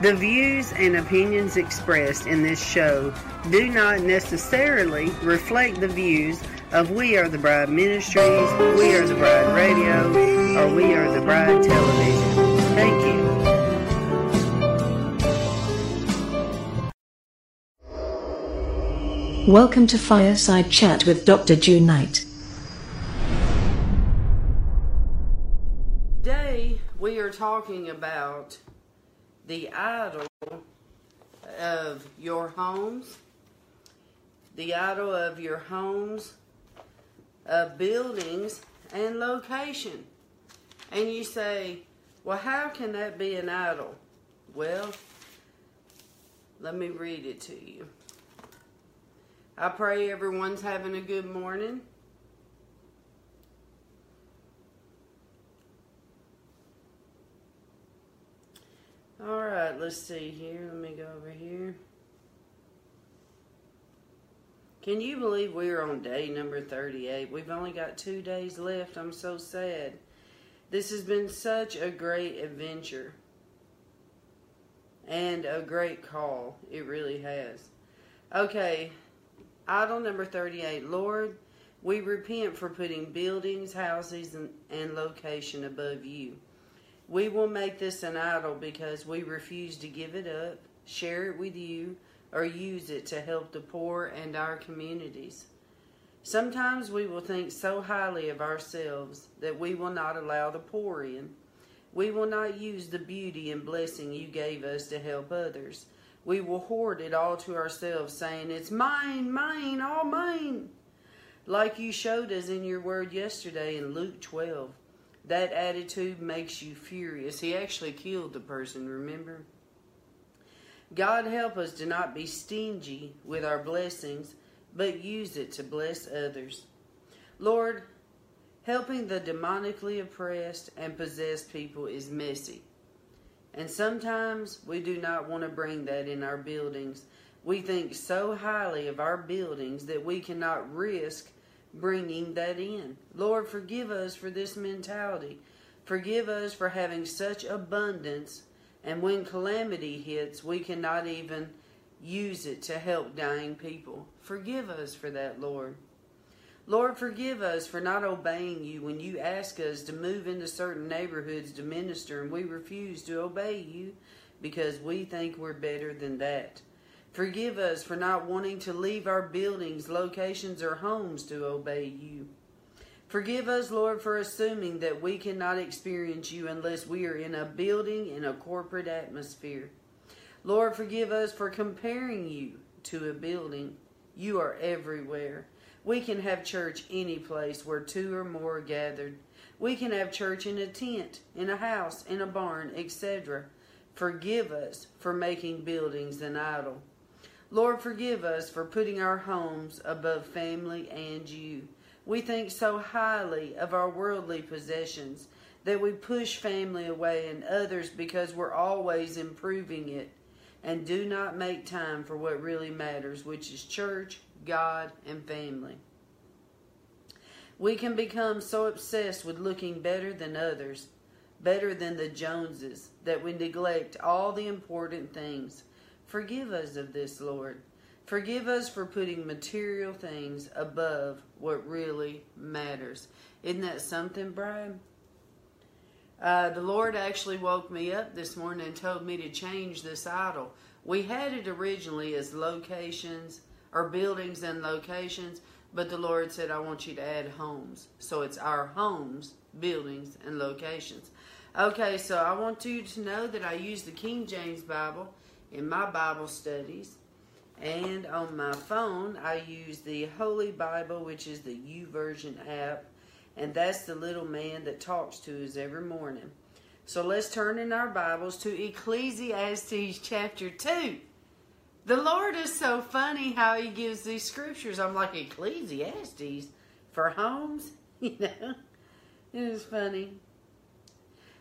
The views and opinions expressed in this show do not necessarily reflect the views of We Are the Bride Ministries, We Are the Bride Radio, or We Are the Bride Television. Thank you. Welcome to Fireside Chat with Dr. June Knight. Today we are talking about the idol of your homes, the idol of your homes, of buildings, and location. And you say, well, how can that be an idol? Well, let me read it to you. I pray everyone's having a good morning. All right, let's see here. Let me go over here. Can you believe we're on day number 38? We've only got two days left. I'm so sad. This has been such a great adventure and a great call. It really has. Okay, idol number 38. Lord, we repent for putting buildings, houses, and, and location above you. We will make this an idol because we refuse to give it up, share it with you, or use it to help the poor and our communities. Sometimes we will think so highly of ourselves that we will not allow the poor in. We will not use the beauty and blessing you gave us to help others. We will hoard it all to ourselves, saying, It's mine, mine, all mine. Like you showed us in your word yesterday in Luke 12. That attitude makes you furious. He actually killed the person, remember? God help us to not be stingy with our blessings, but use it to bless others. Lord, helping the demonically oppressed and possessed people is messy. And sometimes we do not want to bring that in our buildings. We think so highly of our buildings that we cannot risk bringing that in. Lord, forgive us for this mentality. Forgive us for having such abundance, and when calamity hits, we cannot even use it to help dying people. Forgive us for that, Lord. Lord, forgive us for not obeying you when you ask us to move into certain neighborhoods to minister and we refuse to obey you because we think we're better than that. Forgive us for not wanting to leave our buildings, locations, or homes to obey you. Forgive us, Lord, for assuming that we cannot experience you unless we are in a building in a corporate atmosphere. Lord, forgive us for comparing you to a building. You are everywhere. We can have church any place where two or more are gathered. We can have church in a tent, in a house, in a barn, etc. Forgive us for making buildings an idol. Lord, forgive us for putting our homes above family and you. We think so highly of our worldly possessions that we push family away and others because we're always improving it. and do not make time for what really matters, which is church, God, and family. We can become so obsessed with looking better than others, better than the Joneses, that we neglect all the important things. Forgive us of this, Lord. Forgive us for putting material things above what really matters. Isn't that something, Bride? Uh, the Lord actually woke me up this morning and told me to change this idol. We had it originally as locations or buildings and locations, but the Lord said, I want you to add homes. So it's our homes, buildings, and locations. Okay, so I want you to know that I use the King James Bible in my Bible studies. And on my phone, I use the Holy Bible, which is the YouVersion app. And that's the little man that talks to us every morning. So let's turn in our Bibles to Ecclesiastes chapter 2. The Lord is so funny how He gives these scriptures. I'm like, Ecclesiastes for homes? You know? It is funny.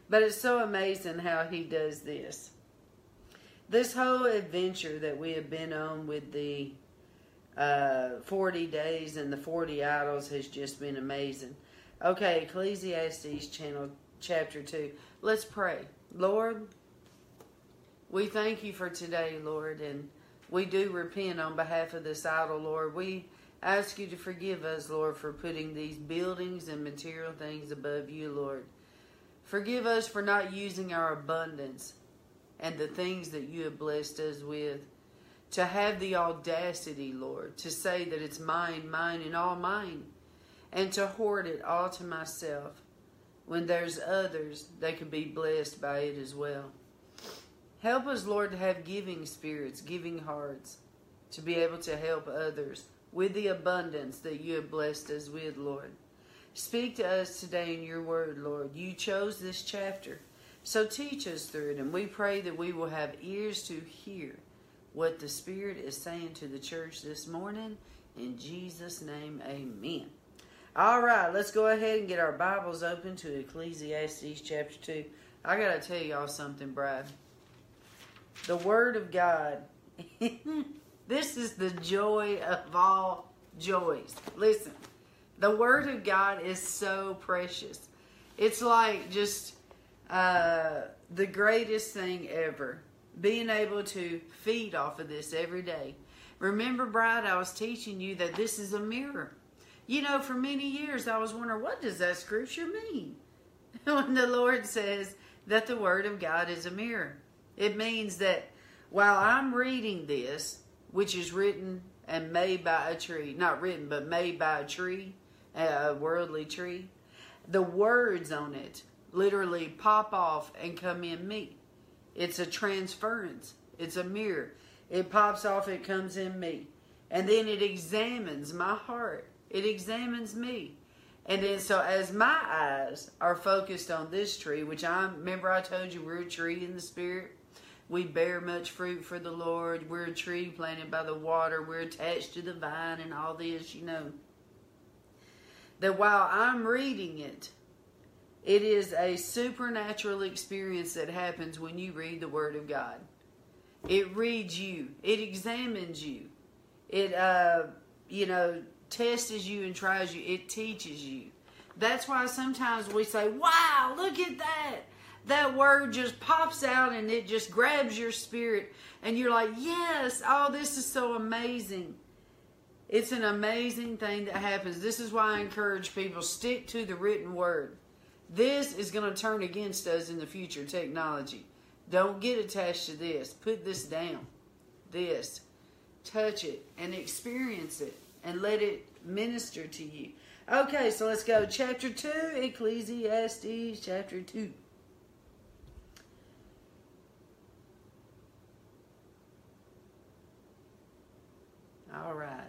But it's so amazing how He does this this whole adventure that we have been on with the uh, 40 days and the 40 idols has just been amazing. Okay, Ecclesiastes channel chapter 2. Let's pray. Lord, we thank you for today, Lord, and we do repent on behalf of this idol, Lord. We ask you to forgive us, Lord, for putting these buildings and material things above you, Lord. Forgive us for not using our abundance and the things that you have blessed us with. To have the audacity, Lord, to say that it's mine, mine, and all mine, and to hoard it all to myself when there's others that could be blessed by it as well. Help us, Lord, to have giving spirits, giving hearts, to be able to help others with the abundance that you have blessed us with, Lord. Speak to us today in your word, Lord. You chose this chapter so teach us through it, and we pray that we will have ears to hear what the Spirit is saying to the church this morning. In Jesus' name, amen. All right, let's go ahead and get our Bibles open to Ecclesiastes chapter 2. I got to tell y'all something, Bride. The Word of God, this is the joy of all joys. Listen, the Word of God is so precious. It's like just uh, the greatest thing ever. Being able to feed off of this every day. Remember, Bride, I was teaching you that this is a mirror. You know, for many years I was wondering, what does that scripture mean? when the Lord says that the Word of God is a mirror, it means that while I'm reading this, which is written and made by a tree, not written, but made by a tree, a worldly tree, the words on it literally pop off and come in me. It's a transference. It's a mirror. It pops off, it comes in me. And then it examines my heart. It examines me. And then so as my eyes are focused on this tree, which I remember I told you we're a tree in the spirit. We bear much fruit for the Lord. We're a tree planted by the water. We're attached to the vine and all this, you know. That while I'm reading it, it is a supernatural experience that happens when you read the Word of God. It reads you. It examines you. It, uh, you know, tests you and tries you. It teaches you. That's why sometimes we say, wow, look at that. That word just pops out and it just grabs your spirit. And you're like, yes, oh, this is so amazing. It's an amazing thing that happens. This is why I encourage people stick to the written word. This is going to turn against us in the future, technology. Don't get attached to this. Put this down. This. Touch it and experience it and let it minister to you. Okay, so let's go. Chapter 2, Ecclesiastes, chapter 2. All right.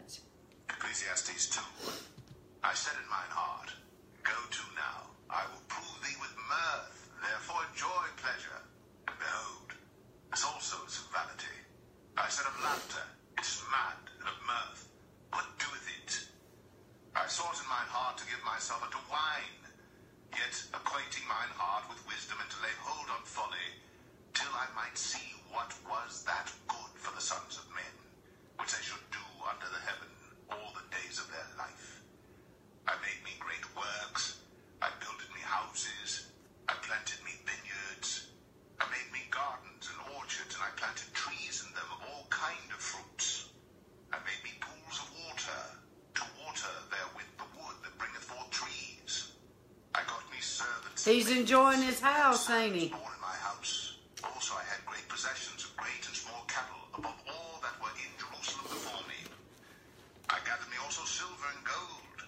Enjoying his house, ain't he? Born in my house. Also, I had great possessions of great and small cattle, above all that were in Jerusalem before me. I gathered me also silver and gold,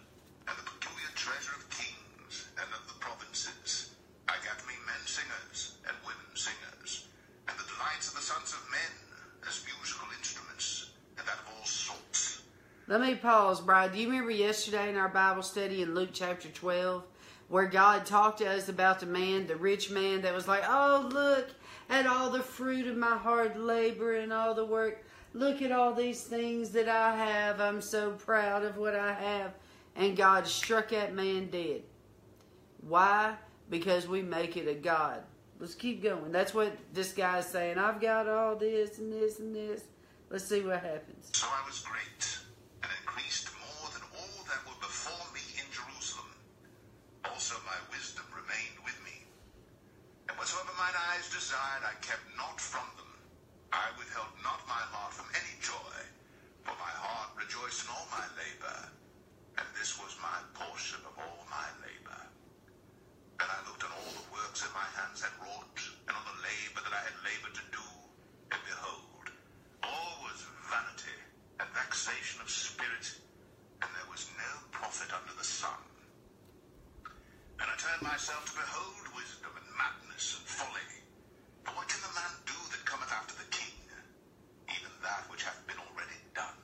and the peculiar treasure of kings and of the provinces. I gathered me men singers and women singers, and the delights of the sons of men as musical instruments, and that of all sorts. Let me pause, Bride. Do you remember yesterday in our Bible study in Luke chapter 12 where God talked to us about the man, the rich man that was like, Oh, look at all the fruit of my hard labor and all the work. Look at all these things that I have. I'm so proud of what I have. And God struck that man dead. Why? Because we make it a God. Let's keep going. That's what this guy's saying. I've got all this and this and this. Let's see what happens. So I was great, and increased more than all that were before me in Jerusalem. Also my wisdom remained with me. And whatsoever mine eyes desired, I kept not from them. I withheld not my heart from any joy, for my heart rejoiced in all my labor, and this was my portion of all my labor. And I looked on all the works that my hands had wrought, and on the labor that I had labored to do, and behold, all was vanity and vexation of spirit, and there was no profit under the sun. And I turned myself to behold wisdom and madness and folly. What can the man do that cometh after the king? Even that which hath been already done.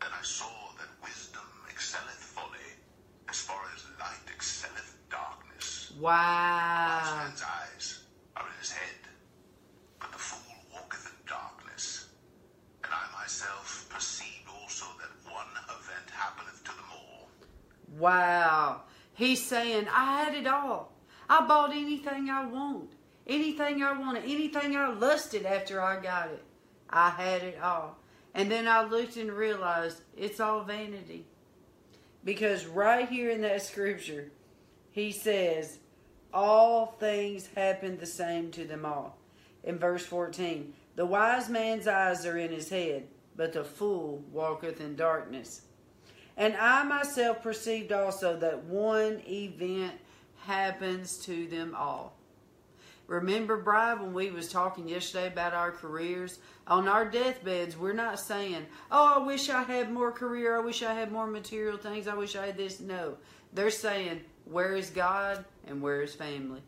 Then I saw that wisdom excelleth folly, as far as light excelleth darkness. Wow. man's eyes are in his head, but the fool walketh in darkness. And I myself perceived also that one event happeneth to them all. Wow. He's saying, I had it all. I bought anything I want. Anything I wanted. Anything I lusted after I got it. I had it all. And then I looked and realized it's all vanity. Because right here in that scripture, he says, All things happen the same to them all. In verse 14, the wise man's eyes are in his head, but the fool walketh in darkness. And I myself perceived also that one event happens to them all. Remember, Bride, when we was talking yesterday about our careers? On our deathbeds, we're not saying, oh, I wish I had more career, I wish I had more material things, I wish I had this. No. They're saying, where is God and where is family?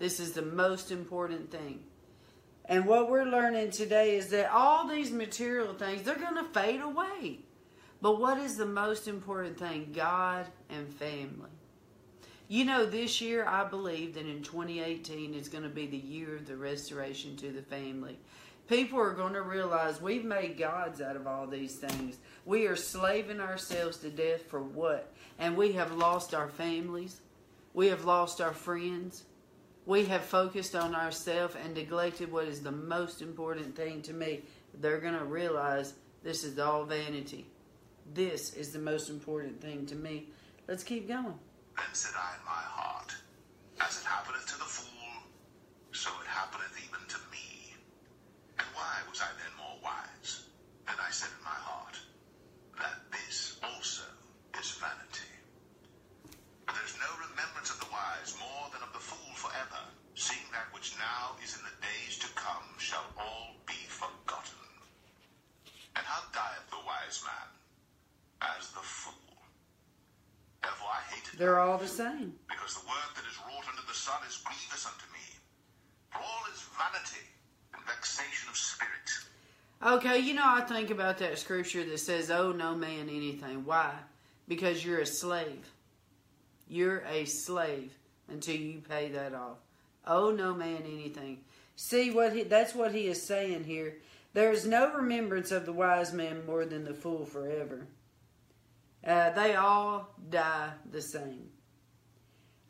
This is the most important thing. And what we're learning today is that all these material things, they're going to fade away. But what is the most important thing? God and family. You know, this year I believe that in 2018 is going to be the year of the restoration to the family. People are going to realize we've made gods out of all these things. We are slaving ourselves to death for what? And we have lost our families. We have lost our friends. We have focused on ourselves and neglected what is the most important thing to me. They're going to realize this is all vanity. This is the most important thing to me. Let's keep going. Then said I in my heart, As it happeneth to the fool, so it happeneth even to me. And why was I then more wise? Then I said in my heart, That this also is vanity. But there is no remembrance of the wise more than of the fool forever, seeing that which now is in the days to come shall all be forgotten. And how dieth the wise man? As the fool. Therefore I hated They're all the same. because the work that is wrought under the sun is grievous unto me. For all is vanity and vexation of spirit. Okay, you know, I think about that scripture that says, Oh, no man anything. Why? Because you're a slave. You're a slave until you pay that off. Oh, no man anything. See what he, that's what he is saying here. There is no remembrance of the wise man more than the fool forever. Uh, they all die the same.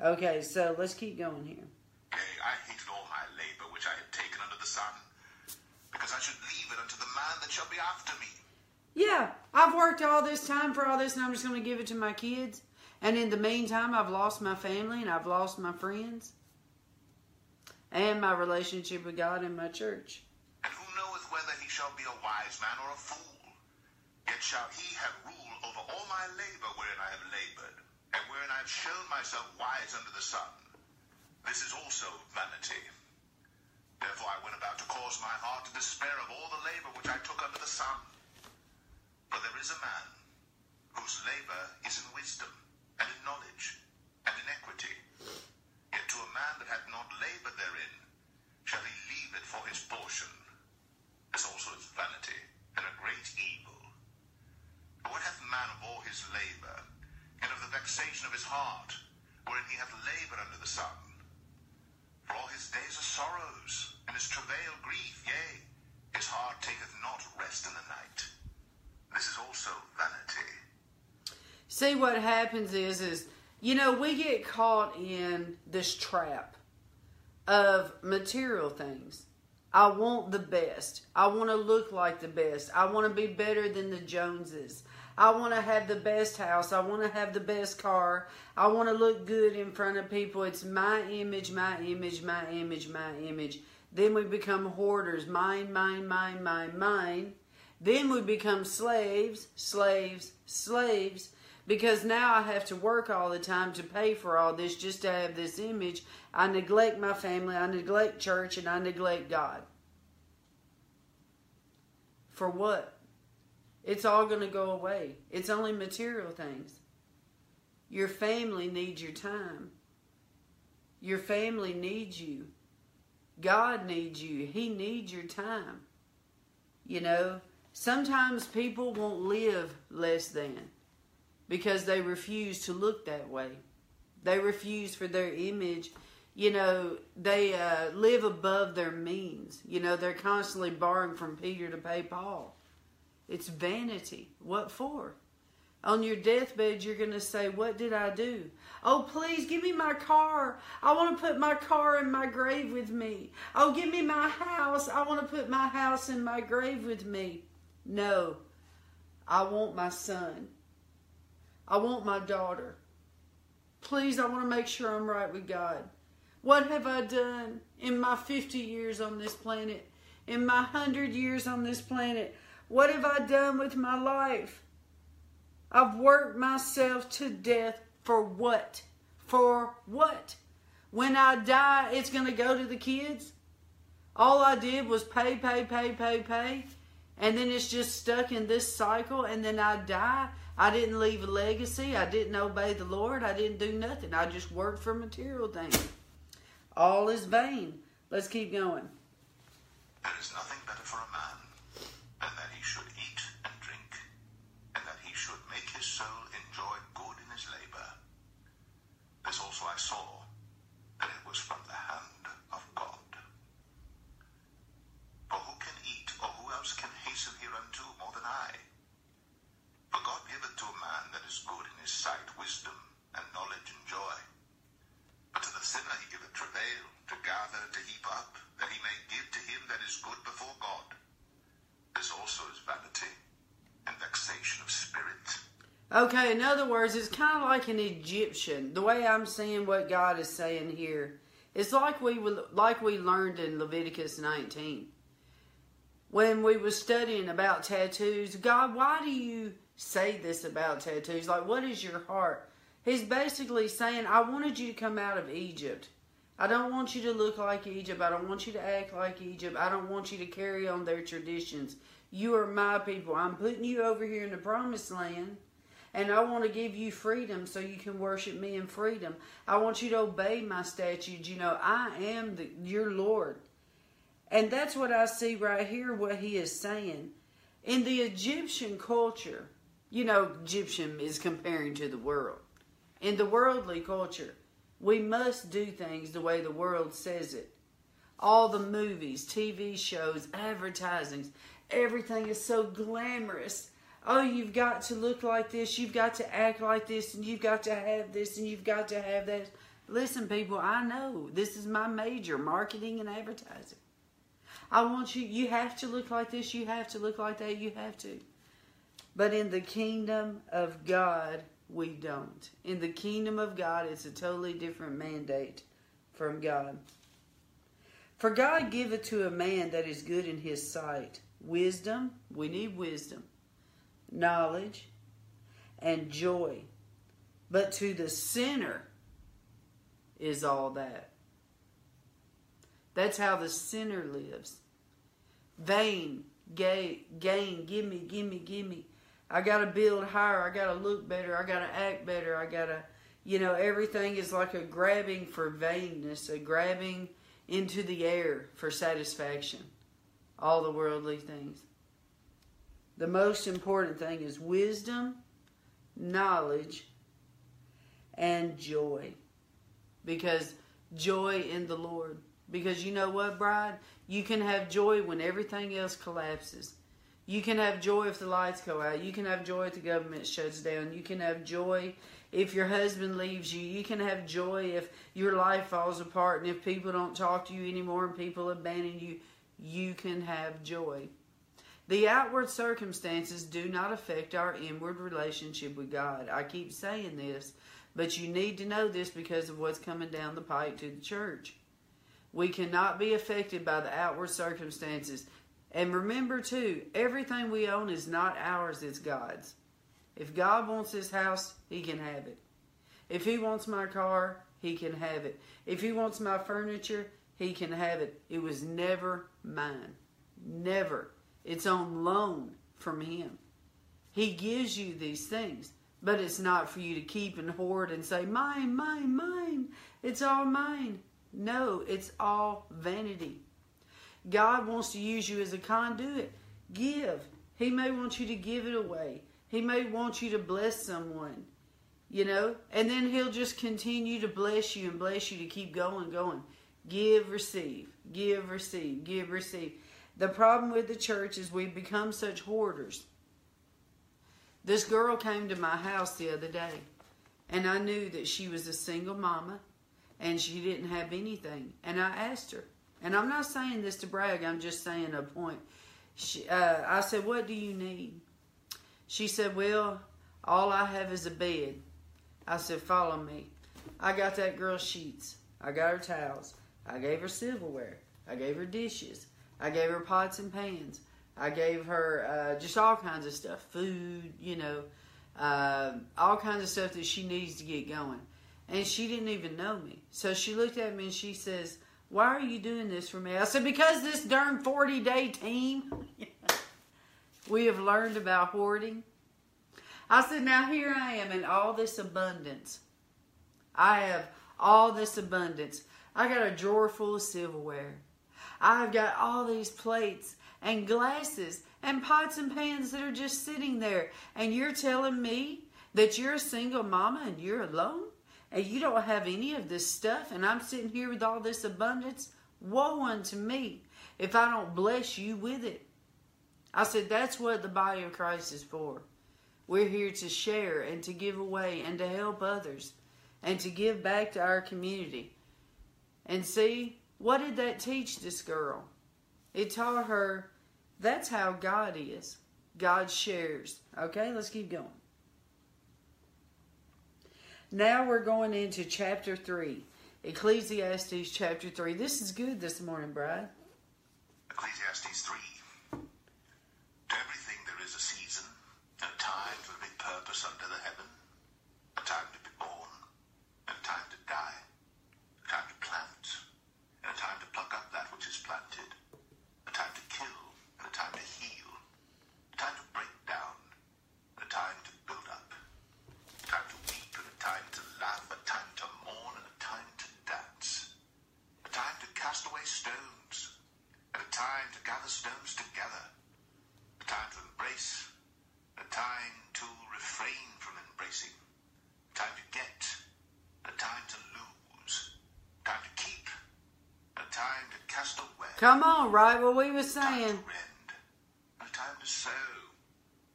Okay, so let's keep going here. I hated all my labor which I had taken under the sun, because I should leave it unto the man that shall be after me. Yeah, I've worked all this time for all this, and I'm just going to give it to my kids. And in the meantime, I've lost my family and I've lost my friends and my relationship with God and my church. And who knoweth whether he shall be a wise man or a fool? Yet shall he have rule over all my labor wherein I have labored, and wherein I have shown myself wise under the sun. This is also vanity. Therefore I went about to cause my heart to despair of all the labor which I took under the sun. For there is a man whose labor is in wisdom, and in knowledge, and in equity. Yet to a man that hath not labored therein shall he leave it for his portion. This also is vanity, and a great evil. What hath man of all his labor, and of the vexation of his heart, wherein he hath labored under the sun? For all his days are sorrows, and his travail grief, yea, his heart taketh not rest in the night. This is also vanity. See what happens is is you know we get caught in this trap of material things. I want the best. I want to look like the best. I want to be better than the Joneses. I want to have the best house. I want to have the best car. I want to look good in front of people. It's my image, my image, my image, my image. Then we become hoarders. Mine, mine, mine, mine, mine. Then we become slaves, slaves, slaves. Because now I have to work all the time to pay for all this just to have this image. I neglect my family, I neglect church, and I neglect God. For what? It's all going to go away. It's only material things. Your family needs your time. Your family needs you. God needs you. He needs your time. You know, sometimes people won't live less than because they refuse to look that way. They refuse for their image. You know, they uh, live above their means. You know, they're constantly borrowing from Peter to pay Paul. It's vanity. What for? On your deathbed, you're going to say, What did I do? Oh, please give me my car. I want to put my car in my grave with me. Oh, give me my house. I want to put my house in my grave with me. No, I want my son. I want my daughter. Please, I want to make sure I'm right with God. What have I done in my 50 years on this planet? In my 100 years on this planet? What have I done with my life? I've worked myself to death for what? For what? When I die, it's going to go to the kids? All I did was pay, pay, pay, pay, pay. And then it's just stuck in this cycle, and then I die. I didn't leave a legacy. I didn't obey the Lord. I didn't do nothing. I just worked for material things. All is vain. Let's keep going. There is nothing better for a man than that he should eat and drink, and that he should make his soul enjoy good in his labor. This also I saw, that it was from the hand of God. For who can eat, or who else can hasten hereunto more than I? For God giveth to a man that is good in his sight wisdom, and knowledge, and joy. But to the sinner he giveth travail, to gather, to heap up, that he may give to him that is good before God. This also is vanity and vexation of spirit. Okay, in other words, it's kind of like an Egyptian. The way I'm seeing what God is saying here, it's like we like we learned in Leviticus 19 when we were studying about tattoos. God, why do you say this about tattoos? Like, what is your heart? He's basically saying, I wanted you to come out of Egypt. I don't want you to look like Egypt. I don't want you to act like Egypt. I don't want you to carry on their traditions. You are my people. I'm putting you over here in the promised land. And I want to give you freedom so you can worship me in freedom. I want you to obey my statutes. You know, I am the, your Lord. And that's what I see right here, what he is saying. In the Egyptian culture, you know, Egyptian is comparing to the world. In the worldly culture, we must do things the way the world says it. All the movies, TV shows, advertisings, everything is so glamorous. Oh, you've got to look like this, you've got to act like this, and you've got to have this, and you've got to have that. Listen, people, I know this is my major marketing and advertising. I want you, you have to look like this, you have to look like that, you have to. But in the kingdom of God, we don't. In the kingdom of God, it's a totally different mandate from God. For God giveth to a man that is good in his sight wisdom, we need wisdom, knowledge, and joy. But to the sinner is all that. That's how the sinner lives. Vain, gay, gain, give me, give me, give me. I got to build higher. I got to look better. I got to act better. I got to, you know, everything is like a grabbing for vainness, a grabbing into the air for satisfaction. All the worldly things. The most important thing is wisdom, knowledge, and joy. Because joy in the Lord. Because you know what, bride? You can have joy when everything else collapses. You can have joy if the lights go out. You can have joy if the government shuts down. You can have joy if your husband leaves you. You can have joy if your life falls apart and if people don't talk to you anymore and people abandon you. You can have joy. The outward circumstances do not affect our inward relationship with God. I keep saying this, but you need to know this because of what's coming down the pike to the church. We cannot be affected by the outward circumstances. And remember, too, everything we own is not ours, it's God's. If God wants this house, He can have it. If He wants my car, He can have it. If He wants my furniture, He can have it. It was never mine. Never. It's on loan from Him. He gives you these things, but it's not for you to keep and hoard and say, Mine, mine, mine. It's all mine. No, it's all vanity. God wants to use you as a conduit. Give. He may want you to give it away. He may want you to bless someone, you know, and then He'll just continue to bless you and bless you to keep going, going. Give, receive, give, receive, give, receive. The problem with the church is we've become such hoarders. This girl came to my house the other day, and I knew that she was a single mama and she didn't have anything. And I asked her, and I'm not saying this to brag, I'm just saying a point. She, uh, I said, What do you need? She said, Well, all I have is a bed. I said, Follow me. I got that girl sheets. I got her towels. I gave her silverware. I gave her dishes. I gave her pots and pans. I gave her uh, just all kinds of stuff food, you know, uh, all kinds of stuff that she needs to get going. And she didn't even know me. So she looked at me and she says, Why are you doing this for me? I said, Because this darn 40 day team, we have learned about hoarding. I said, Now here I am in all this abundance. I have all this abundance. I got a drawer full of silverware. I've got all these plates and glasses and pots and pans that are just sitting there. And you're telling me that you're a single mama and you're alone? and you don't have any of this stuff, and I'm sitting here with all this abundance, woe unto me if I don't bless you with it. I said, that's what the body of Christ is for. We're here to share and to give away and to help others and to give back to our community. And see, what did that teach this girl? It taught her that's how God is. God shares. Okay, let's keep going. Now we're going into chapter 3. Ecclesiastes chapter 3. This is good this morning, Bride. Ecclesiastes 3. To everything there is a season, a time for every purpose under the heaven, a time to be born, and a time to die, a time to plant, and a time to pluck up that which is planted, a time to kill, and a time to heal, a time to break down, and a time to build up, a time to weep, and a time to laugh, a time to mourn, and a time to dance, a time to cast away stones, and a time to gather stones together, a time to embrace, a time to refrain from embracing, a time to get, a time to lose, a time to keep, a time to cast away, Come on, right? What we were a time saying. to time to sow,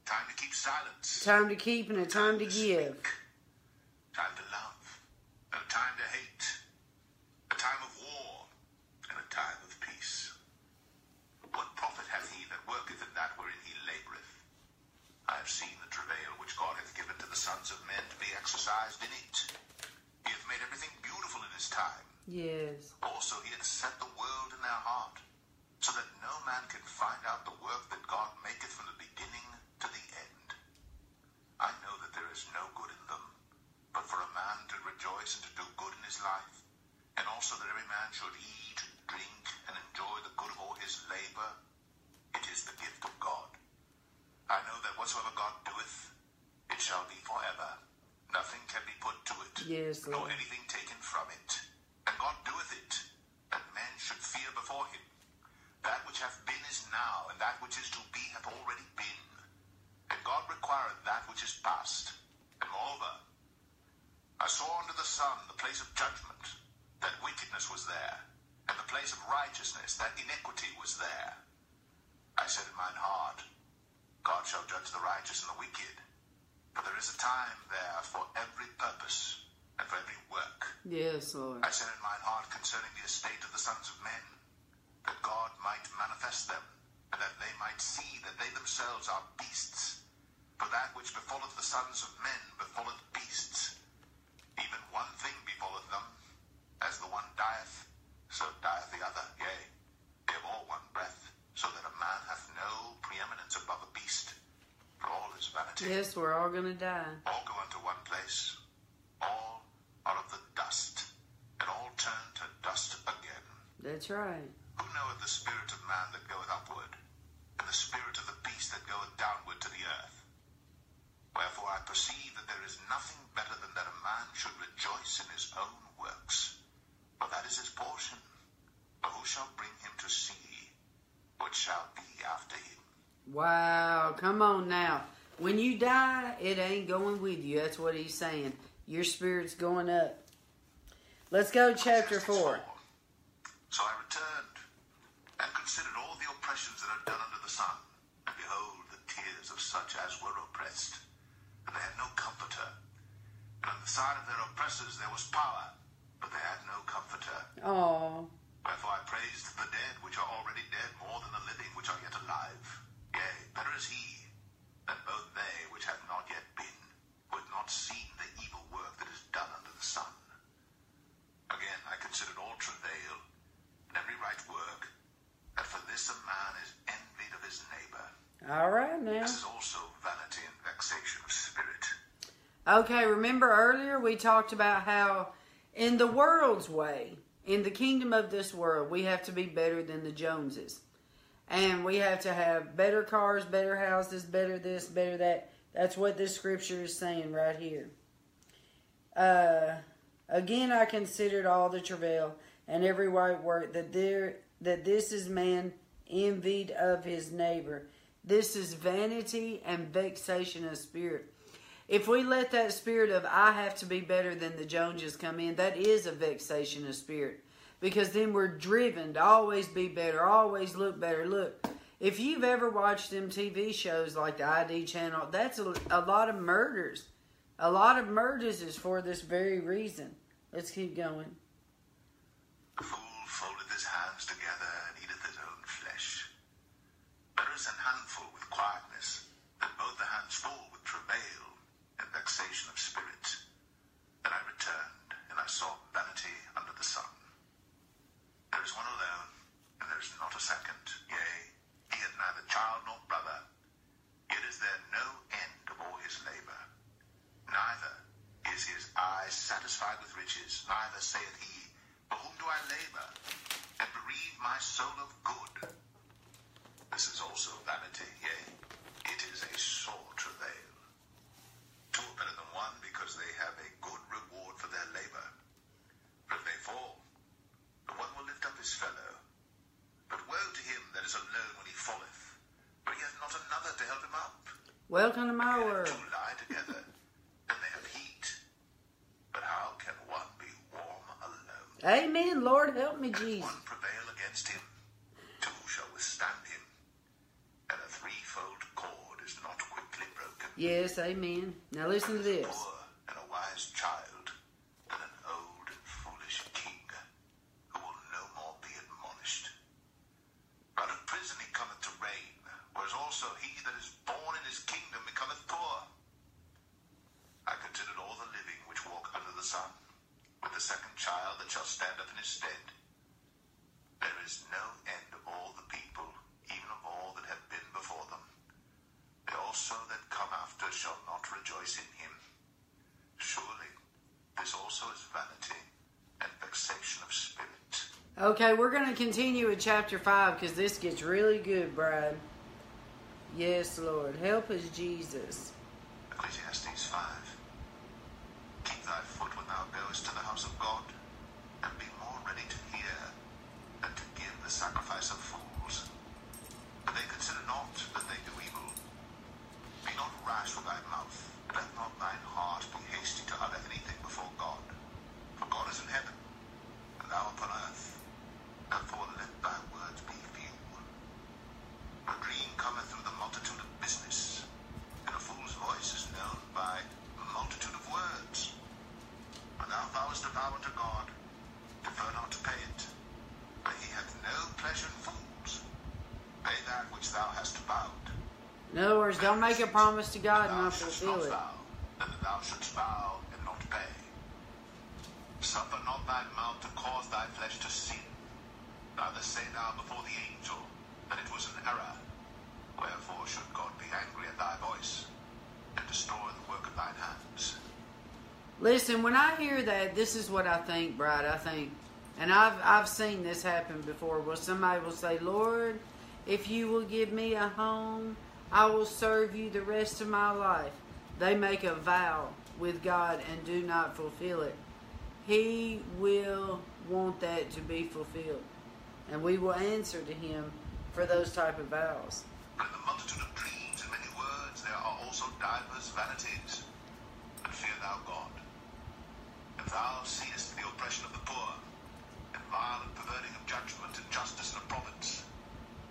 time to keep silence, Time to keep and a time to give. speak, time to love, and a time to hate, a time of war, and a time of peace. What profit hath he that worketh in that wherein he laboureth? I have seen the travail which God hath given to the sons of men to be exercised in it. He hath made everything beautiful in his time. Yes. Also, he hath set the world in their heart, so that no man can find out the work that God maketh from the beginning to the end. I know that there is no good in them, but for a man to rejoice and to do good in his life, and also that every man should eat, drink, whatsoever God doeth, it shall be forever. Nothing can be put to it, Yes, nor Lord. anything taken from it. And God doeth it, that men should fear before him. That which hath been is now, and that which is to be hath already been. And God requireth that which is past. And moreover, I saw under the sun the place of judgment, that wickedness was there, and the place of righteousness, that iniquity was there. I said in mine heart, God shall judge the righteous and the wicked. For there is a time there for every purpose and for every work. Yes, Lord. I said in mine heart concerning the estate of the sons of men, that God might manifest them, and that they might see that they themselves are beasts. For that which befalleth the sons of men befalleth beasts. Even one thing befalleth them, as the one dieth, so dieth the other. Yea, they have all one breath, so that a man hath no preeminence above a beast. For all is vanity. Yes, we're all going to die. That's right. Who knoweth the spirit of man that goeth upward, and the spirit of the beast that goeth downward to the earth? Wherefore I perceive that there is nothing better than that a man should rejoice in his own works, for that is his portion. For who shall bring him to see what shall be after him? Wow, come on now. When you die, it ain't going with you. That's what he's saying. Your spirit's going up. Let's go, to chapter 4. Okay, remember earlier we talked about how in the world's way, in the kingdom of this world, we have to be better than the Joneses. And we have to have better cars, better houses, better this, better that. That's what this scripture is saying right here. Uh, again, I considered all the travail and every right work that there that this is man envied of his neighbor. This is vanity and vexation of spirit. If we let that spirit of I have to be better than the Joneses come in, that is a vexation of spirit. Because then we're driven to always be better, always look better. Look, if you've ever watched them TV shows like the ID channel, that's a, a lot of murders. A lot of murders is for this very reason. Let's keep going. The fool foldeth his hands together and eateth his own flesh. Better is an handful with quietness than both the hands full with travail and vexation of spirit. Then I returned, and I saw vanity under the sun. There is one alone, and there is not a second. Yea, he hath neither child nor brother. Yet is there no end of all his labor. Neither is his eye satisfied with riches, neither saith he, For whom do I labor, and bereave my soul of good? This is also vanity, yea, it is a sore travail. Two are better than one, because they have a good reward for their labor. For if they fall, the one will lift up his fellow. But woe to him that is alone when he falleth, for he hath not another to help him up. Welcome to my Can world. two lie together, and they have heat. But how can one be warm alone? Amen. Lord, help me, Jesus. one prevail against him, two shall withstand him. And a threefold cord is not quickly broken. Yes, amen. Now listen to this. poor and a wise child than an old and foolish king, who will no more be admonished. Out of prison he cometh to reign, whereas also he that is born in his kingdom becometh poor. I considered all the living which walk under the sun, with the second child that shall stand up in his stead. There is no end of all the people, even of all that have been before them. They also that come after shall not rejoice in him. Surely this also is vanity and vexation of spirit. Okay, we're going to continue with chapter 5 because this gets really good, Bride. Yes, Lord. Help us, Jesus. Make a promise to God and not fulfill it. vow, and thou shouldst vow and not pay. Suffer not thy mouth to cause thy flesh to sin. Neither say thou before the angel that it was an error. Wherefore should God be angry at thy voice, and destroy the work of thine hands? Listen, when I hear that, this is what I think, Bride. I think, and I've I've seen this happen before. Where somebody will say, "Lord, if you will give me a home, I will serve you the rest of my life." They make a vow with God and do not fulfill it. He will want that to be fulfilled, and we will answer to Him for those type of vows. And the multitude of dreams and many words there are also divers vanities. But fear thou God. If thou seest the oppression of the poor, and violent perverting of judgment and justice in a province,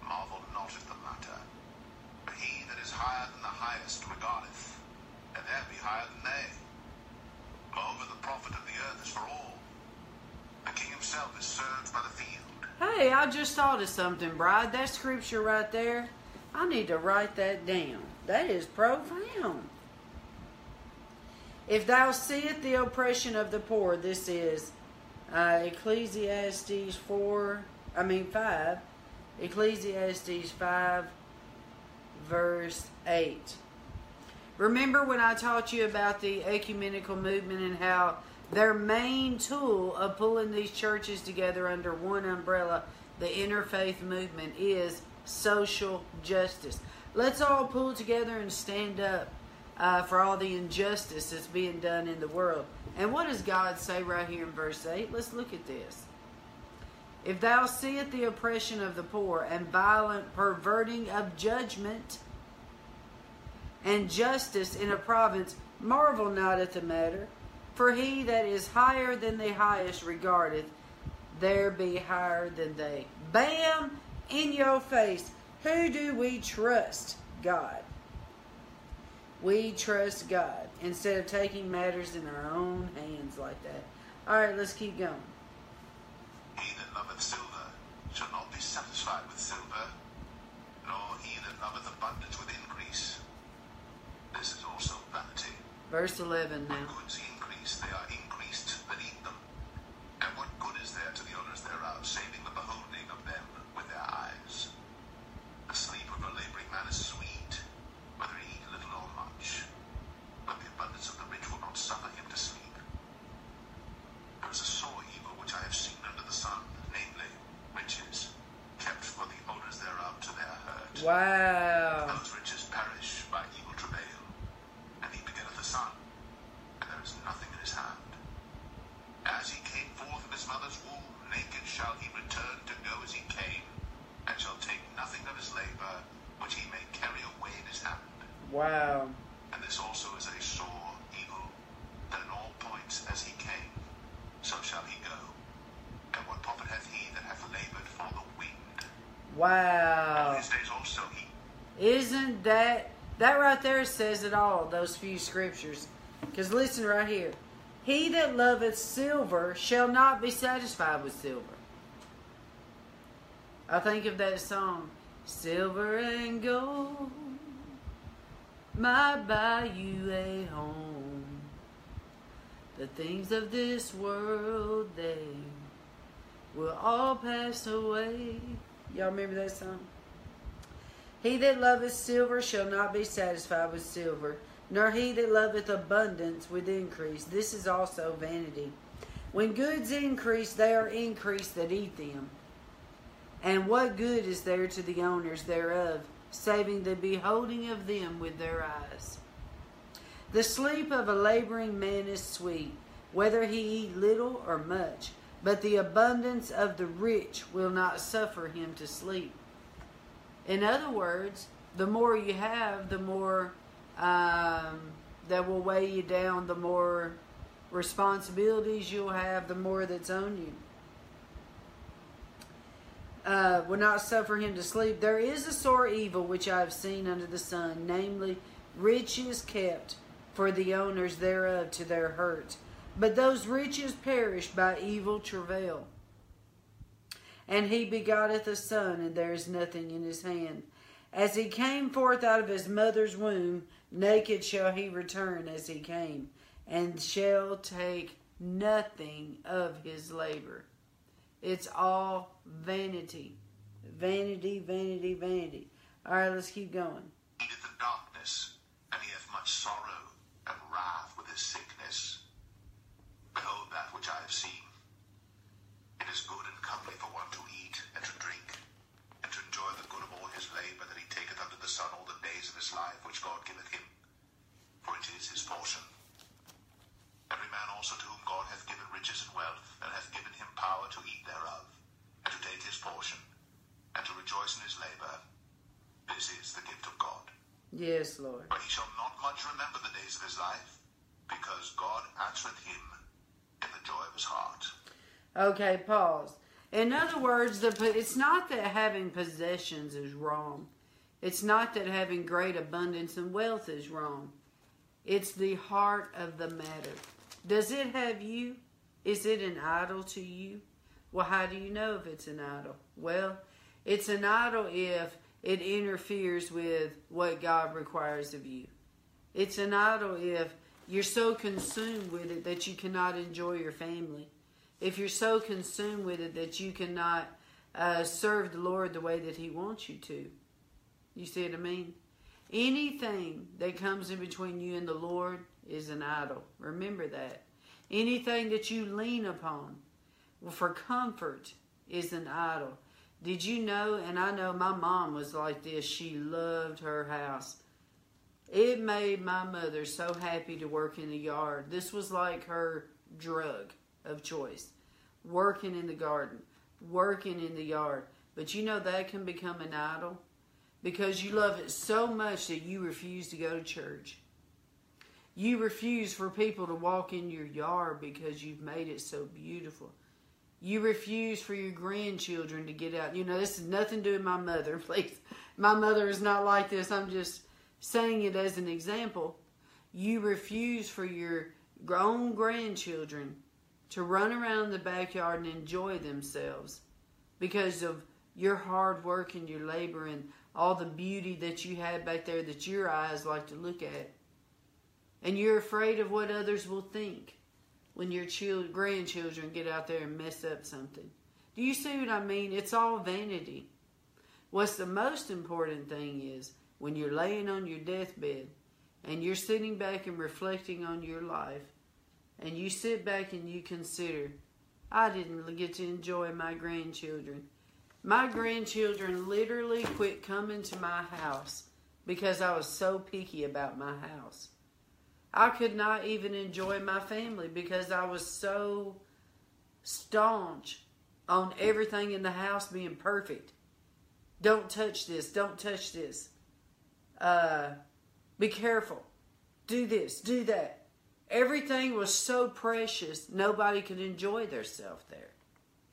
marvel not at the matter. He that is higher than the highest regardeth, and there be higher than they. Moreover, the profit of the earth is for all. The king himself is served by the field. Hey, I just thought of something, Bride. That scripture right there, I need to write that down. That is profound. If thou seest the oppression of the poor, this is uh, Ecclesiastes 4, I mean 5, Ecclesiastes 5, verse 8. Remember when I taught you about the ecumenical movement and how their main tool of pulling these churches together under one umbrella, the interfaith movement, is social justice. Let's all pull together and stand up uh, for all the injustice that's being done in the world. And what does God say right here in verse 8? Let's look at this. If thou seest the oppression of the poor and violent perverting of judgment, and justice in a province, marvel not at the matter. For he that is higher than the highest regardeth, there be higher than they. Bam! In your face. Who do we trust? God. We trust God instead of taking matters in our own hands like that. All right, let's keep going. Loveth silver shall not be satisfied with silver, nor he that loveth abundance with increase. This is also vanity. Verse 11 When now. goods increase, they are increased that eat them. And what good is there to the owners thereof, saving the beholding of them with their eyes? The sleep of a laboring man is sweet, whether he eat little or much. But the abundance of the rich will not suffer him to sleep. There is a sore evil which I have seen under the sun, namely, riches, kept for the owners thereof to their hurt. Wow. That right there says it all? Those few scriptures. Because listen right here, he that loveth silver shall not be satisfied with silver. I think of that song, silver and gold might buy you a home. The things of this world they will all pass away. Y'all remember that song? He that loveth silver shall not be satisfied with silver, nor he that loveth abundance with increase. This is also vanity. When goods increase, they are increased that eat them. And what good is there to the owners thereof? saving the beholding of them with their eyes. The sleep of a laboring man is sweet, whether he eat little or much, but the abundance of the rich will not suffer him to sleep. In other words, the more you have, the more um, that will weigh you down, the more responsibilities you'll have, the more that's on you. Uh, will not suffer him to sleep. There is a sore evil which I have seen under the sun, namely, riches kept for the owners thereof to their hurt. But those riches perish by evil travail. And he begotteth a son, and there is nothing in his hand. As he came forth out of his mother's womb, naked shall he return as he came, and shall take nothing of his labor. It's all vanity. Vanity, vanity, vanity. All right, let's keep going. He in darkness, and he hath much sorrow and wrath with his sickness. Behold that which I have seen. It is good and comely for one to eat and to drink, and to enjoy the good of all his labor that he taketh under the sun all the days of his life which God giveth him. For it is his portion. Every man also to whom God hath given riches and wealth, and hath given him power to eat thereof, and to take his portion, and to rejoice in his labor. This is the gift of God. Yes, Lord. But he shall not much remember the days of his life, because God answereth him in the joy of his heart. Okay, pause. In other words, the it's not that having possessions is wrong. It's not that having great abundance and wealth is wrong. It's the heart of the matter. Does it have you? Is it an idol to you? Well, how do you know if it's an idol? Well, it's an idol if it interferes with what God requires of you. It's an idol if you're so consumed with it that you cannot enjoy your family. If you're so consumed with it that you cannot uh, serve the Lord the way that He wants you to. You see what I mean? Anything that comes in between you and the Lord is an idol. Remember that. Anything that you lean upon for comfort is an idol. Did you know? And I know my mom was like this. She loved her house. It made my mother so happy to work in the yard. This was like her drug of choice. Working in the garden, working in the yard. But you know that can become an idol because you love it so much that you refuse to go to church. You refuse for people to walk in your yard because you've made it so beautiful. You refuse for your grandchildren to get out. You know, this is nothing to do with my mother, please. My mother is not like this. I'm just saying it as an example. You refuse for your grown grandchildren to run around the backyard and enjoy themselves because of your hard work and your labor and all the beauty that you have back there that your eyes like to look at. And you're afraid of what others will think when your child, grandchildren get out there and mess up something. Do you see what I mean? It's all vanity. What's the most important thing is when you're laying on your deathbed and you're sitting back and reflecting on your life, and you sit back and you consider, I didn't get to enjoy my grandchildren. My grandchildren literally quit coming to my house because I was so picky about my house. I could not even enjoy my family because I was so staunch on everything in the house being perfect. Don't touch this. Don't touch this. Uh, be careful. Do this. Do that. Everything was so precious, nobody could enjoy themselves there.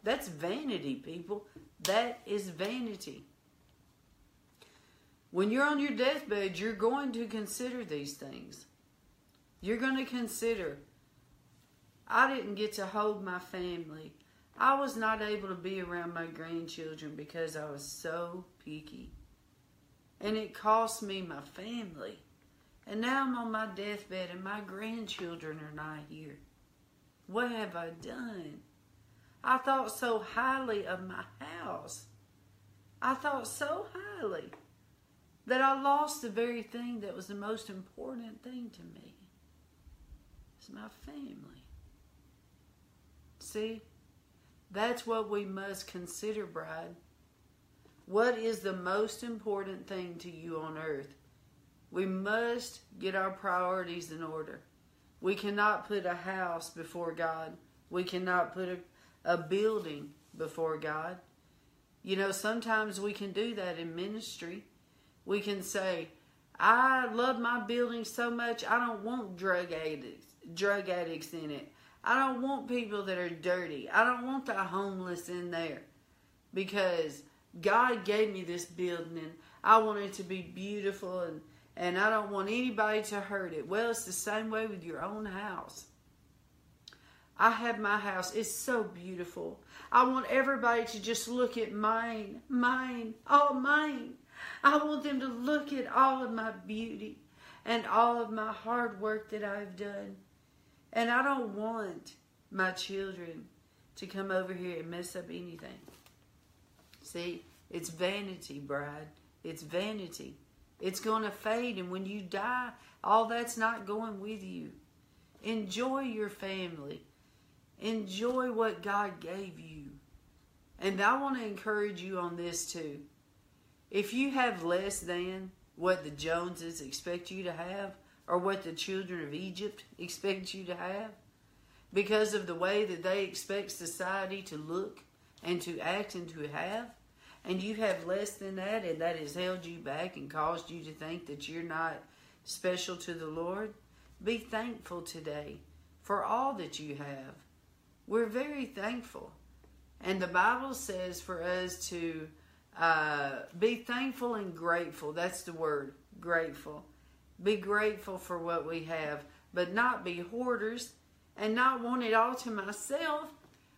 That's vanity, people. That is vanity. When you're on your deathbed, you're going to consider these things. You're going to consider, I didn't get to hold my family. I was not able to be around my grandchildren because I was so picky. And it cost me my family. And now I'm on my deathbed and my grandchildren are not here. What have I done? I thought so highly of my house. I thought so highly that I lost the very thing that was the most important thing to me. My family. See, that's what we must consider, bride. What is the most important thing to you on earth? We must get our priorities in order. We cannot put a house before God. We cannot put a, a building before God. You know, sometimes we can do that in ministry. We can say, I love my building so much, I don't want drug addicts, drug addicts in it. I don't want people that are dirty. I don't want the homeless in there because God gave me this building and I want it to be beautiful and, and I don't want anybody to hurt it. Well, it's the same way with your own house. I have my house. It's so beautiful. I want everybody to just look at mine, mine, all mine. I want them to look at all of my beauty and all of my hard work that I've done. And I don't want my children to come over here and mess up anything. See, it's vanity, bride. It's vanity. It's going to fade, and when you die, all that's not going with you. Enjoy your family. Enjoy what God gave you. And I want to encourage you on this too. If you have less than what the Joneses expect you to have, or what the children of Egypt expect you to have, because of the way that they expect society to look and to act and to have, and you have less than that, and that has held you back and caused you to think that you're not special to the Lord, be thankful today for all that you have. We're very thankful. And the Bible says for us to uh, be thankful and grateful. That's the word, grateful. Be grateful for what we have, but not be hoarders and not want it all to myself,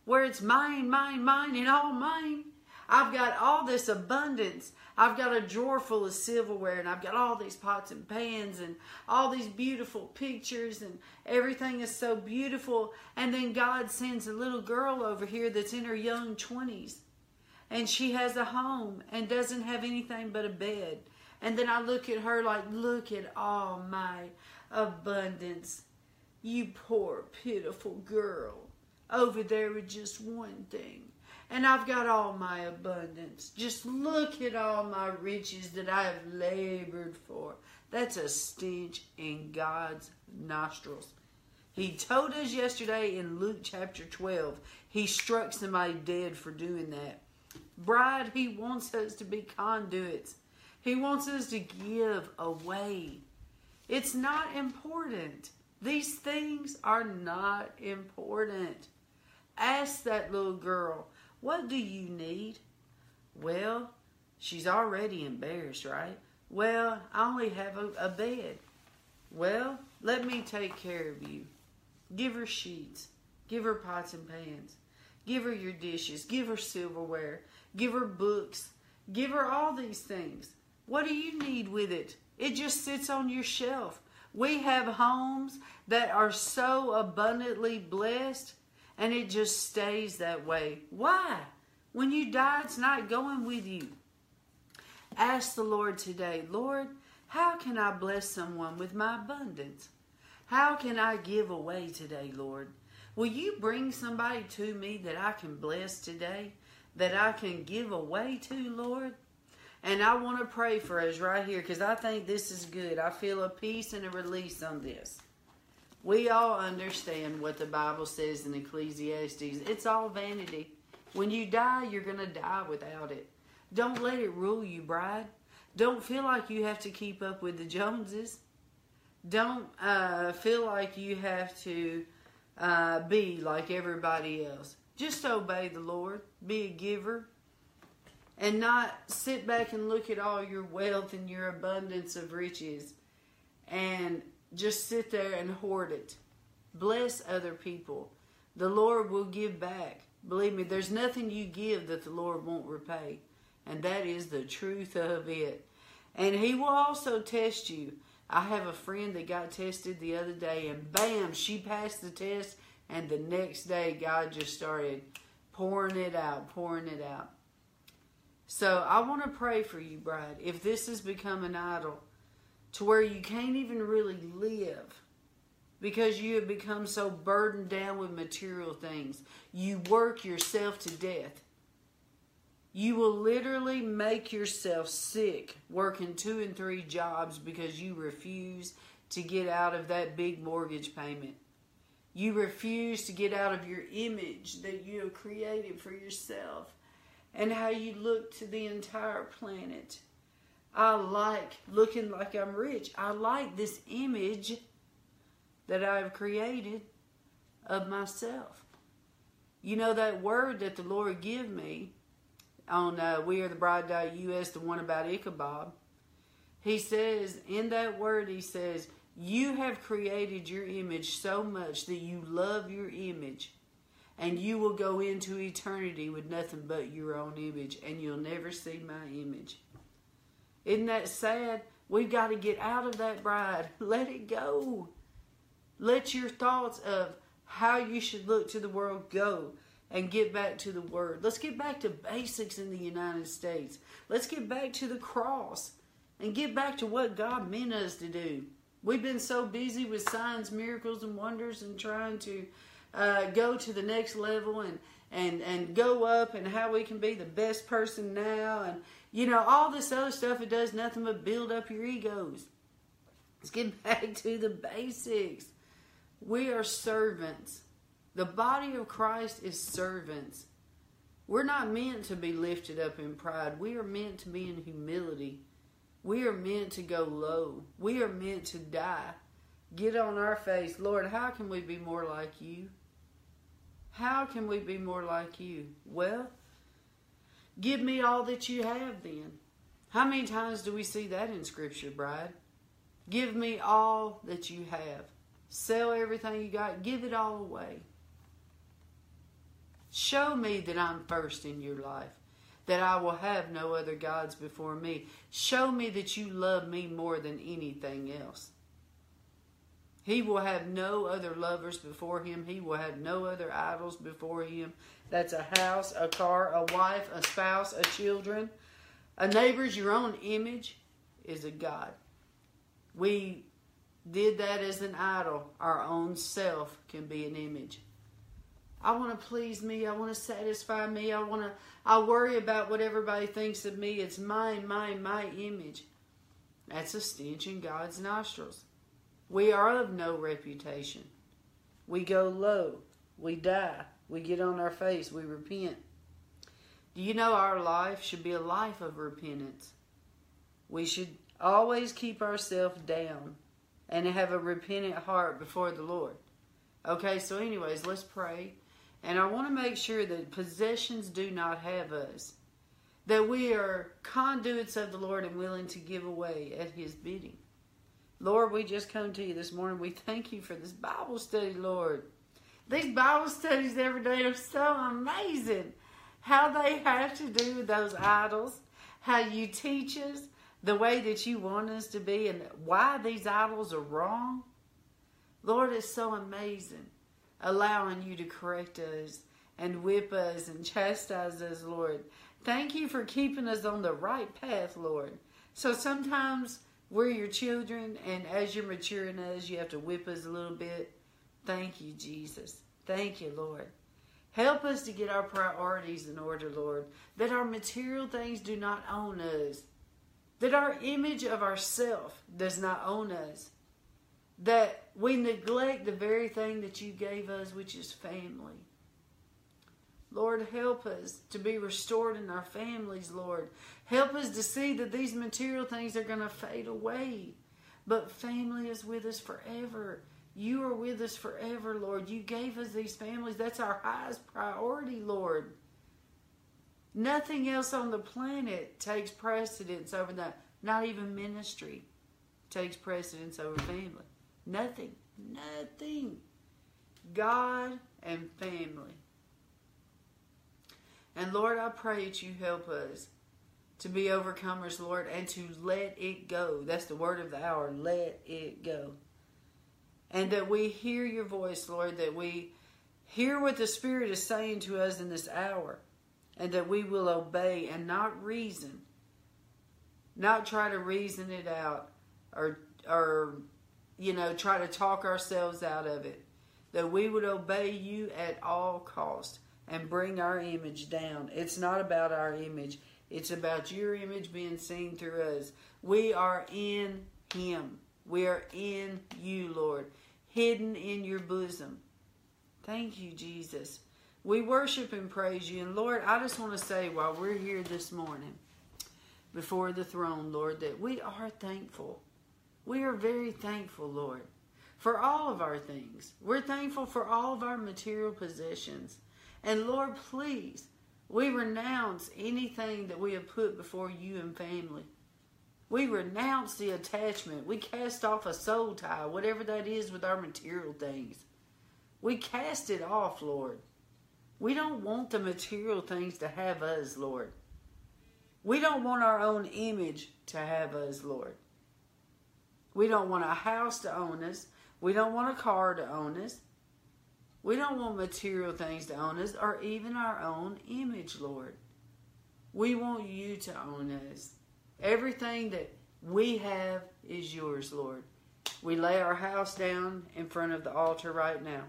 where it's mine, mine, mine, and all mine. I've got all this abundance. I've got a drawer full of silverware and I've got all these pots and pans and all these beautiful pictures and everything is so beautiful. And then God sends a little girl over here that's in her young 20s and she has a home and doesn't have anything but a bed. And then I look at her like, look at all my abundance. You poor, pitiful girl over there with just one thing and I've got all my abundance. Just look at all my riches that I have labored for. That's a stench in God's nostrils. He told us yesterday in Luke chapter 12, he struck somebody dead for doing that. Bride, he wants us to be conduits. He wants us to give away. It's not important. These things are not important. Ask that little girl, what do you need? Well, she's already embarrassed, right? Well, I only have a, a bed. Well, let me take care of you. Give her sheets. Give her pots and pans. Give her your dishes. Give her silverware. Give her books. Give her all these things. What do you need with it? It just sits on your shelf. We have homes that are so abundantly blessed and it just stays that way. Why? When you die, it's not going with you. Ask the Lord today, Lord, how can I bless someone with my abundance? How can I give away today, Lord? Will you bring somebody to me that I can bless today, that I can give away to, Lord? And I want to pray for us right here because I think this is good. I feel a peace and a release on this. We all understand what the Bible says in Ecclesiastes. It's all vanity. When you die, you're going to die without it. Don't let it rule you, bride. Don't feel like you have to keep up with the Joneses. Don't uh, feel like you have to uh, be like everybody else. Just obey the Lord. Be a giver. And not sit back and look at all your wealth and your abundance of riches and just sit there and hoard it. Bless other people. The Lord will give back. Believe me, there's nothing you give that the Lord won't repay. And that is the truth of it. And He will also test you. I have a friend that got tested the other day, and bam, she passed the test. And the next day, God just started pouring it out, pouring it out. So I want to pray for you, bride. If this has become an idol, to where you can't even really live because you have become so burdened down with material things. You work yourself to death. You will literally make yourself sick working two and three jobs because you refuse to get out of that big mortgage payment. You refuse to get out of your image that you have created for yourself and how you look to the entire planet. I like looking like I'm rich. I like this image that I've created of myself. You know that word that the Lord give me on uh, We Are the Bride US, the one about Ichabod. He says, in that word, he says, you have created your image so much that you love your image and you will go into eternity with nothing but your own image and you'll never see my image. Isn't that sad? We've got to get out of that bride. Let it go. Let your thoughts of how you should look to the world go and get back to the word. Let's get back to basics in the United States. Let's get back to the cross and get back to what God meant us to do. We've been so busy with signs, miracles, and wonders and trying to uh, go to the next level and, and, and go up and how we can be the best person now and, you know, all this other stuff. It does nothing but build up your egos. Let's get back to the basics. We are servants. The body of Christ is servants. We're not meant to be lifted up in pride. We are meant to be in humility. We are meant to go low. We are meant to die. Get on our face. Lord, how can we be more like you? How can we be more like you? Well, give me all that you have then. How many times do we see that in Scripture, Bride? Give me all that you have. Sell everything you got. Give it all away. Show me that I'm first in your life, that I will have no other gods before me. Show me that you love me more than anything else. He will have no other lovers before him. He will have no other idols before him. That's a house, a car, a wife, a spouse, a children. A neighbor's your own image is a God. We did that as an idol. Our own self can be an image. I want to please me. I want to satisfy me. I want to. I worry about what everybody thinks of me. It's mine, mine, my image. That's a stench in God's nostrils. We are of no reputation. We go low. We die. We get on our face. We repent. Do you know our life should be a life of repentance? We should always keep ourselves down and have a repentant heart before the Lord. Okay, so, anyways, let's pray. And I want to make sure that possessions do not have us, that we are conduits of the Lord and willing to give away at His bidding. Lord, we just come to you this morning. We thank you for this Bible study, Lord. These Bible studies every day are so amazing. How they have to do with those idols, how you teach us, the way that you want us to be, and why these idols are wrong. Lord, it's so amazing allowing you to correct us and whip us and chastise us, Lord. Thank you for keeping us on the right path, Lord. So sometimes we're your children, and as you're maturing us, you have to whip us a little bit. Thank you, Jesus. Thank you, Lord. Help us to get our priorities in order, Lord, that our material things do not own us, that our image of ourself does not own us, that we neglect the very thing that you gave us, which is family. Lord, help us to be restored in our families, Lord. Help us to see that these material things are going to fade away. But family is with us forever. You are with us forever, Lord. You gave us these families. That's our highest priority, Lord. Nothing else on the planet takes precedence over that. Not even ministry takes precedence over family. Nothing. Nothing. God and family. And Lord, I pray that you help us to be overcomers, Lord, and to let it go. That's the word of the hour. Let it go. And that we hear your voice, Lord, that we hear what the Spirit is saying to us in this hour, and that we will obey and not reason, not try to reason it out or, or you know, try to talk ourselves out of it. That we would obey you at all cost and bring our image down. It's not about our image, it's about your image being seen through us. We are in Him, we are in you, Lord, hidden in your bosom. Thank you, Jesus. We worship and praise you. And Lord, I just want to say while we're here this morning before the throne, Lord, that we are thankful. We are very thankful, Lord, for all of our things. We're thankful for all of our material possessions. And Lord, please, we renounce anything that we have put before you and family. We renounce the attachment. We cast off a soul tie, whatever that is with our material things. We cast it off, Lord. We don't want the material things to have us, Lord. We don't want our own image to have us, Lord. We don't want a house to own us. We don't want a car to own us. We don't want material things to own us or even our own image, Lord. We want you to own us. Everything that we have is yours, Lord. We lay our house down in front of the altar right now.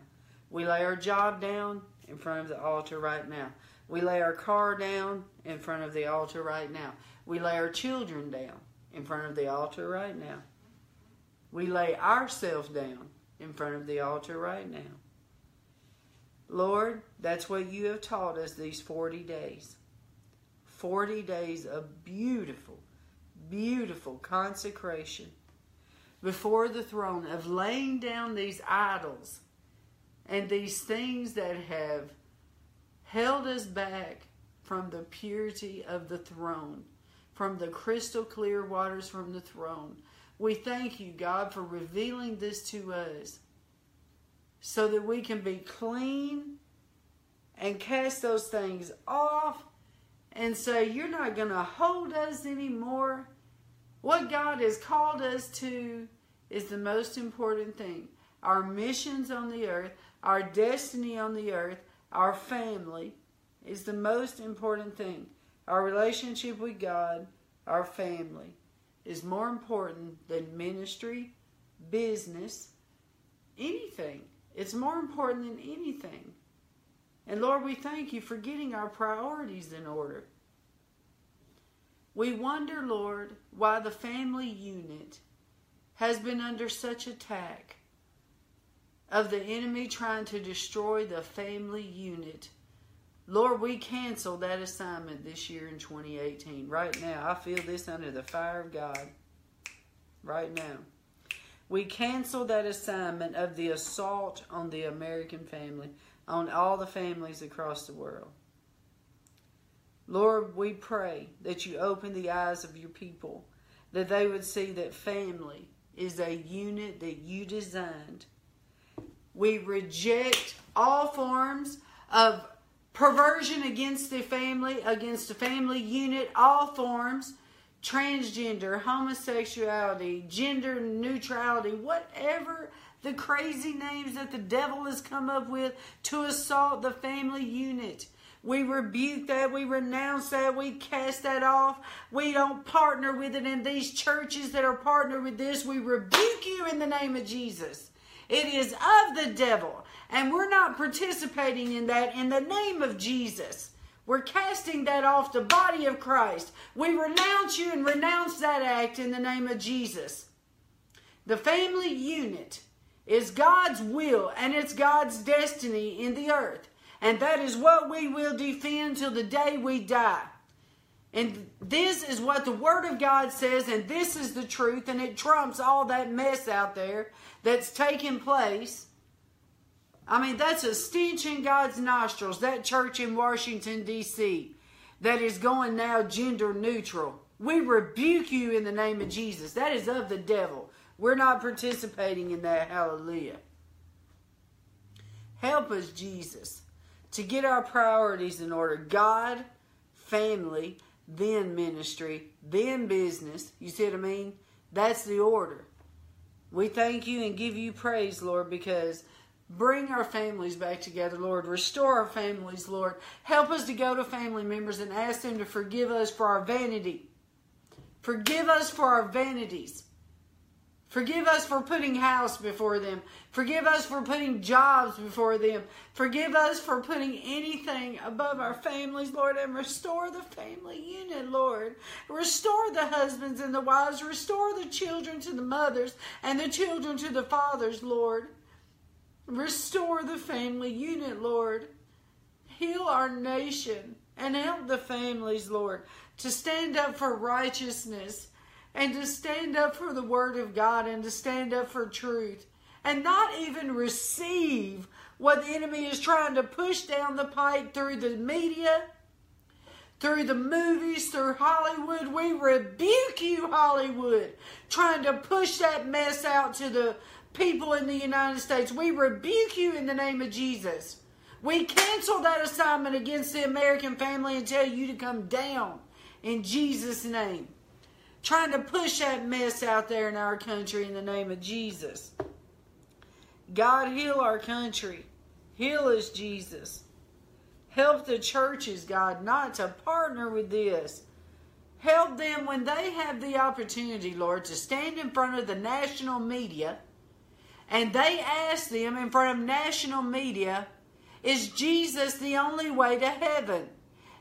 We lay our job down in front of the altar right now. We lay our car down in front of the altar right now. We lay our children down in front of the altar right now. We lay ourselves down in front of the altar right now. Lord, that's what you have taught us these 40 days. 40 days of beautiful, beautiful consecration before the throne, of laying down these idols and these things that have held us back from the purity of the throne, from the crystal clear waters from the throne. We thank you, God, for revealing this to us so that we can be clean and cast those things off and say, You're not going to hold us anymore. What God has called us to is the most important thing. Our missions on the earth, our destiny on the earth, our family is the most important thing. Our relationship with God, our family, is more important than ministry, business, anything. It's more important than anything. And Lord, we thank you for getting our priorities in order. We wonder, Lord, why the family unit has been under such attack of the enemy trying to destroy the family unit. Lord, we cancel that assignment this year in 2018. Right now, I feel this under the fire of God. Right now. We cancel that assignment of the assault on the American family, on all the families across the world. Lord, we pray that you open the eyes of your people, that they would see that family is a unit that you designed we reject all forms of perversion against the family, against the family unit, all forms, transgender, homosexuality, gender neutrality, whatever the crazy names that the devil has come up with to assault the family unit. We rebuke that. We renounce that. We cast that off. We don't partner with it. In these churches that are partnered with this, we rebuke you in the name of Jesus. It is of the devil. And we're not participating in that in the name of Jesus. We're casting that off the body of Christ. We renounce you and renounce that act in the name of Jesus. The family unit is God's will and it's God's destiny in the earth. And that is what we will defend till the day we die. And this is what the Word of God says, and this is the truth, and it trumps all that mess out there that's taking place. I mean, that's a stench in God's nostrils, that church in Washington, D.C., that is going now gender neutral. We rebuke you in the name of Jesus. That is of the devil. We're not participating in that. Hallelujah. Help us, Jesus, to get our priorities in order God, family, then ministry, then business. You see what I mean? That's the order. We thank you and give you praise, Lord, because bring our families back together, Lord. Restore our families, Lord. Help us to go to family members and ask them to forgive us for our vanity. Forgive us for our vanities. Forgive us for putting house before them. Forgive us for putting jobs before them. Forgive us for putting anything above our families, Lord, and restore the family unit, Lord. Restore the husbands and the wives. Restore the children to the mothers and the children to the fathers, Lord. Restore the family unit, Lord. Heal our nation and help the families, Lord, to stand up for righteousness and to stand up for the Word of God and to stand up for truth and not even receive what the enemy is trying to push down the pike through the media, through the movies, through Hollywood. We rebuke you, Hollywood, trying to push that mess out to the people in the United States. We rebuke you in the name of Jesus. We cancel that assignment against the American family and tell you to come down in Jesus' name trying to push that mess out there in our country in the name of Jesus. God, heal our country. Heal us, Jesus. Help the churches, God, not to partner with this. Help them when they have the opportunity, Lord, to stand in front of the national media and they ask them in front of national media, is Jesus the only way to heaven?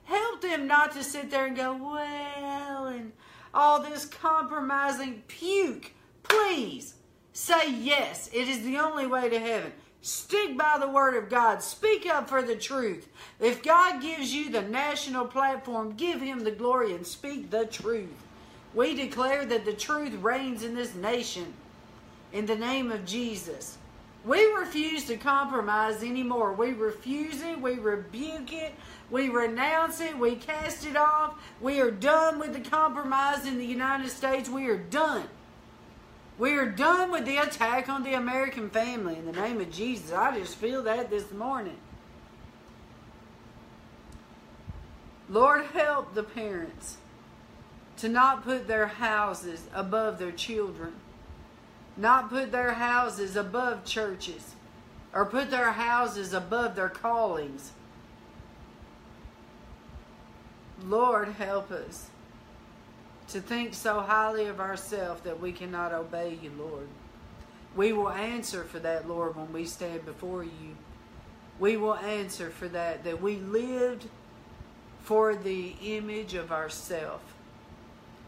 Help them not to sit there and go, well, and all this compromising puke. Please say yes. It is the only way to heaven. Stick by the word of God. Speak up for the truth. If God gives you the national platform, give him the glory and speak the truth. We declare that the truth reigns in this nation in the name of Jesus. We refuse to compromise anymore. We refuse it. We rebuke it. We renounce it. We cast it off. We are done with the compromise in the United States. We are done. We are done with the attack on the American family in the name of Jesus. I just feel that this morning. Lord, help the parents to not put their houses above their children, not put their houses above churches, or put their houses above their callings. Lord, help us to think so highly of ourselves that we cannot obey you, Lord. We will answer for that, Lord, when we stand before you. We will answer for that, that we lived for the image of ourself.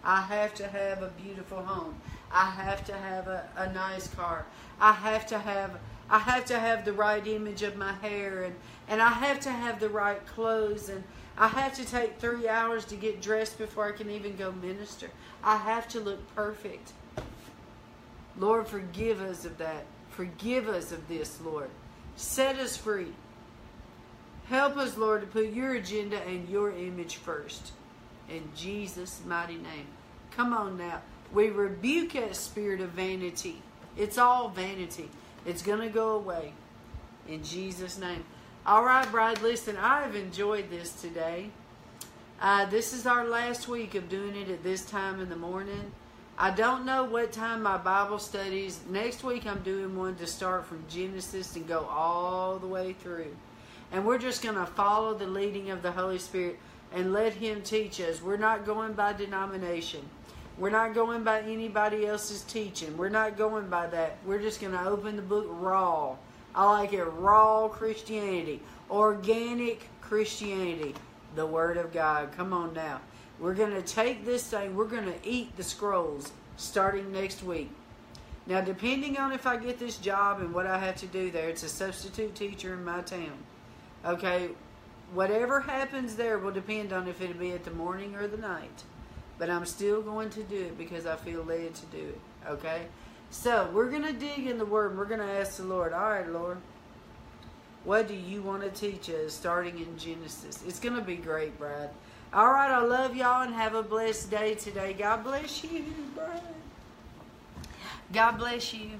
I have to have a beautiful home. I have to have a, a nice car. I have to have I have to have the right image of my hair and, and I have to have the right clothes and I have to take three hours to get dressed before I can even go minister. I have to look perfect. Lord, forgive us of that. Forgive us of this, Lord. Set us free. Help us, Lord, to put your agenda and your image first. In Jesus' mighty name. Come on now. We rebuke that spirit of vanity. It's all vanity. It's going to go away. In Jesus' name. All right, Bride, listen, I've enjoyed this today. Uh, this is our last week of doing it at this time in the morning. I don't know what time my Bible studies. Next week, I'm doing one to start from Genesis and go all the way through. And we're just going to follow the leading of the Holy Spirit and let Him teach us. We're not going by denomination. We're not going by anybody else's teaching. We're not going by that. We're just going to open the book raw I like it raw Christianity, organic Christianity, the Word of God. Come on now. We're going to take this thing, we're going to eat the scrolls starting next week. Now, depending on if I get this job and what I have to do there, it's a substitute teacher in my town. Okay, whatever happens there will depend on if it'll be at the morning or the night. But I'm still going to do it because I feel led to do it. Okay? So we're going to dig in the Word and we're going to ask the Lord, all right, Lord, what do you want to teach us starting in Genesis? It's going to be great, Bride. All right, I love y'all and have a blessed day today. God bless you, Bride. God bless you.